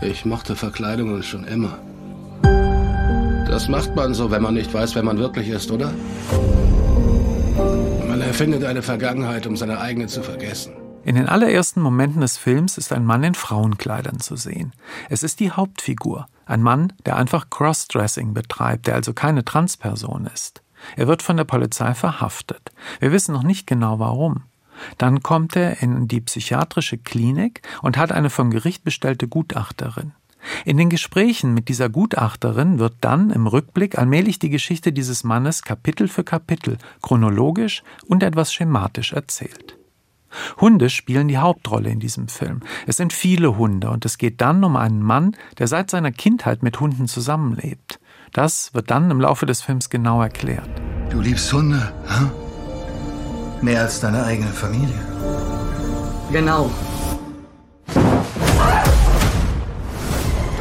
Ich mochte Verkleidungen schon immer. Das macht man so, wenn man nicht weiß, wer man wirklich ist, oder? Man erfindet eine Vergangenheit, um seine eigene zu vergessen. In den allerersten Momenten des Films ist ein Mann in Frauenkleidern zu sehen. Es ist die Hauptfigur, ein Mann, der einfach Crossdressing betreibt, der also keine Transperson ist. Er wird von der Polizei verhaftet. Wir wissen noch nicht genau warum. Dann kommt er in die psychiatrische Klinik und hat eine vom Gericht bestellte Gutachterin. In den Gesprächen mit dieser Gutachterin wird dann im Rückblick allmählich die Geschichte dieses Mannes Kapitel für Kapitel, chronologisch und etwas schematisch erzählt. Hunde spielen die Hauptrolle in diesem Film. Es sind viele Hunde und es geht dann um einen Mann, der seit seiner Kindheit mit Hunden zusammenlebt. Das wird dann im Laufe des Films genau erklärt. Du liebst Hunde, hm? Mehr als deine eigene Familie. Genau. Du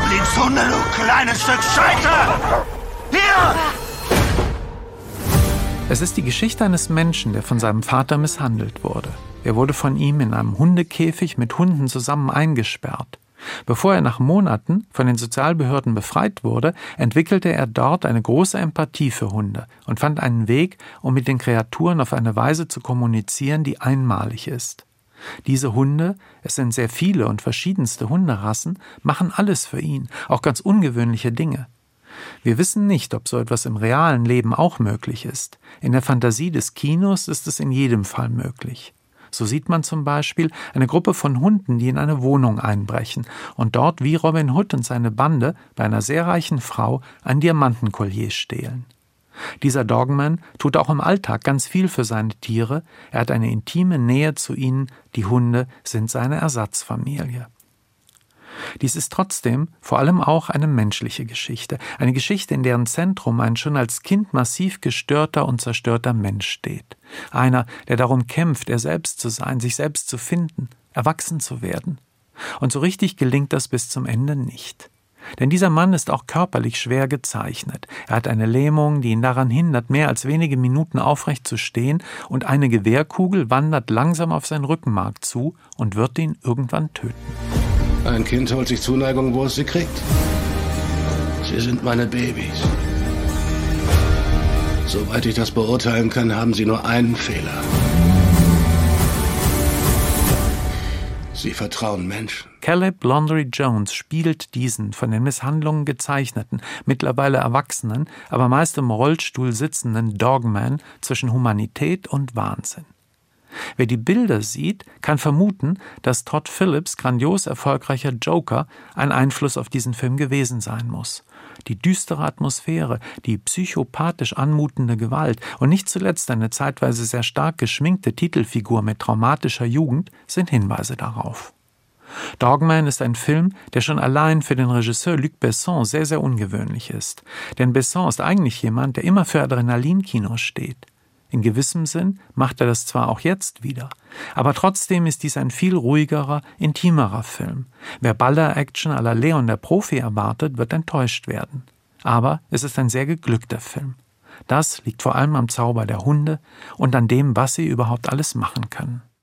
liebst Hunde, du kleines Stück Scheiße! Hier! Es ist die Geschichte eines Menschen, der von seinem Vater misshandelt wurde. Er wurde von ihm in einem Hundekäfig mit Hunden zusammen eingesperrt. Bevor er nach Monaten von den Sozialbehörden befreit wurde, entwickelte er dort eine große Empathie für Hunde und fand einen Weg, um mit den Kreaturen auf eine Weise zu kommunizieren, die einmalig ist. Diese Hunde, es sind sehr viele und verschiedenste Hunderassen, machen alles für ihn, auch ganz ungewöhnliche Dinge. Wir wissen nicht, ob so etwas im realen Leben auch möglich ist. In der Fantasie des Kinos ist es in jedem Fall möglich. So sieht man zum Beispiel eine Gruppe von Hunden, die in eine Wohnung einbrechen und dort wie Robin Hood und seine Bande bei einer sehr reichen Frau ein Diamantenkollier stehlen. Dieser Dogman tut auch im Alltag ganz viel für seine Tiere, er hat eine intime Nähe zu ihnen, die Hunde sind seine Ersatzfamilie. Dies ist trotzdem vor allem auch eine menschliche Geschichte, eine Geschichte, in deren Zentrum ein schon als Kind massiv gestörter und zerstörter Mensch steht. Einer, der darum kämpft, er selbst zu sein, sich selbst zu finden, erwachsen zu werden. Und so richtig gelingt das bis zum Ende nicht. Denn dieser Mann ist auch körperlich schwer gezeichnet. Er hat eine Lähmung, die ihn daran hindert, mehr als wenige Minuten aufrecht zu stehen, und eine Gewehrkugel wandert langsam auf sein Rückenmark zu und wird ihn irgendwann töten. Ein Kind holt sich Zuneigung, wo es sie kriegt. Sie sind meine Babys. Soweit ich das beurteilen kann, haben sie nur einen Fehler. Sie vertrauen Menschen. Caleb Laundry Jones spielt diesen von den Misshandlungen gezeichneten, mittlerweile erwachsenen, aber meist im Rollstuhl sitzenden Dogman zwischen Humanität und Wahnsinn. Wer die Bilder sieht, kann vermuten, dass Todd Phillips grandios erfolgreicher Joker ein Einfluss auf diesen Film gewesen sein muss. Die düstere Atmosphäre, die psychopathisch anmutende Gewalt und nicht zuletzt eine zeitweise sehr stark geschminkte Titelfigur mit traumatischer Jugend sind Hinweise darauf. Dogman ist ein Film, der schon allein für den Regisseur Luc Besson sehr, sehr ungewöhnlich ist. Denn Besson ist eigentlich jemand, der immer für Adrenalinkino steht. In gewissem Sinn macht er das zwar auch jetzt wieder, aber trotzdem ist dies ein viel ruhigerer, intimerer Film. Wer Baller-Action à la Leon der Profi erwartet, wird enttäuscht werden. Aber es ist ein sehr geglückter Film. Das liegt vor allem am Zauber der Hunde und an dem, was sie überhaupt alles machen können.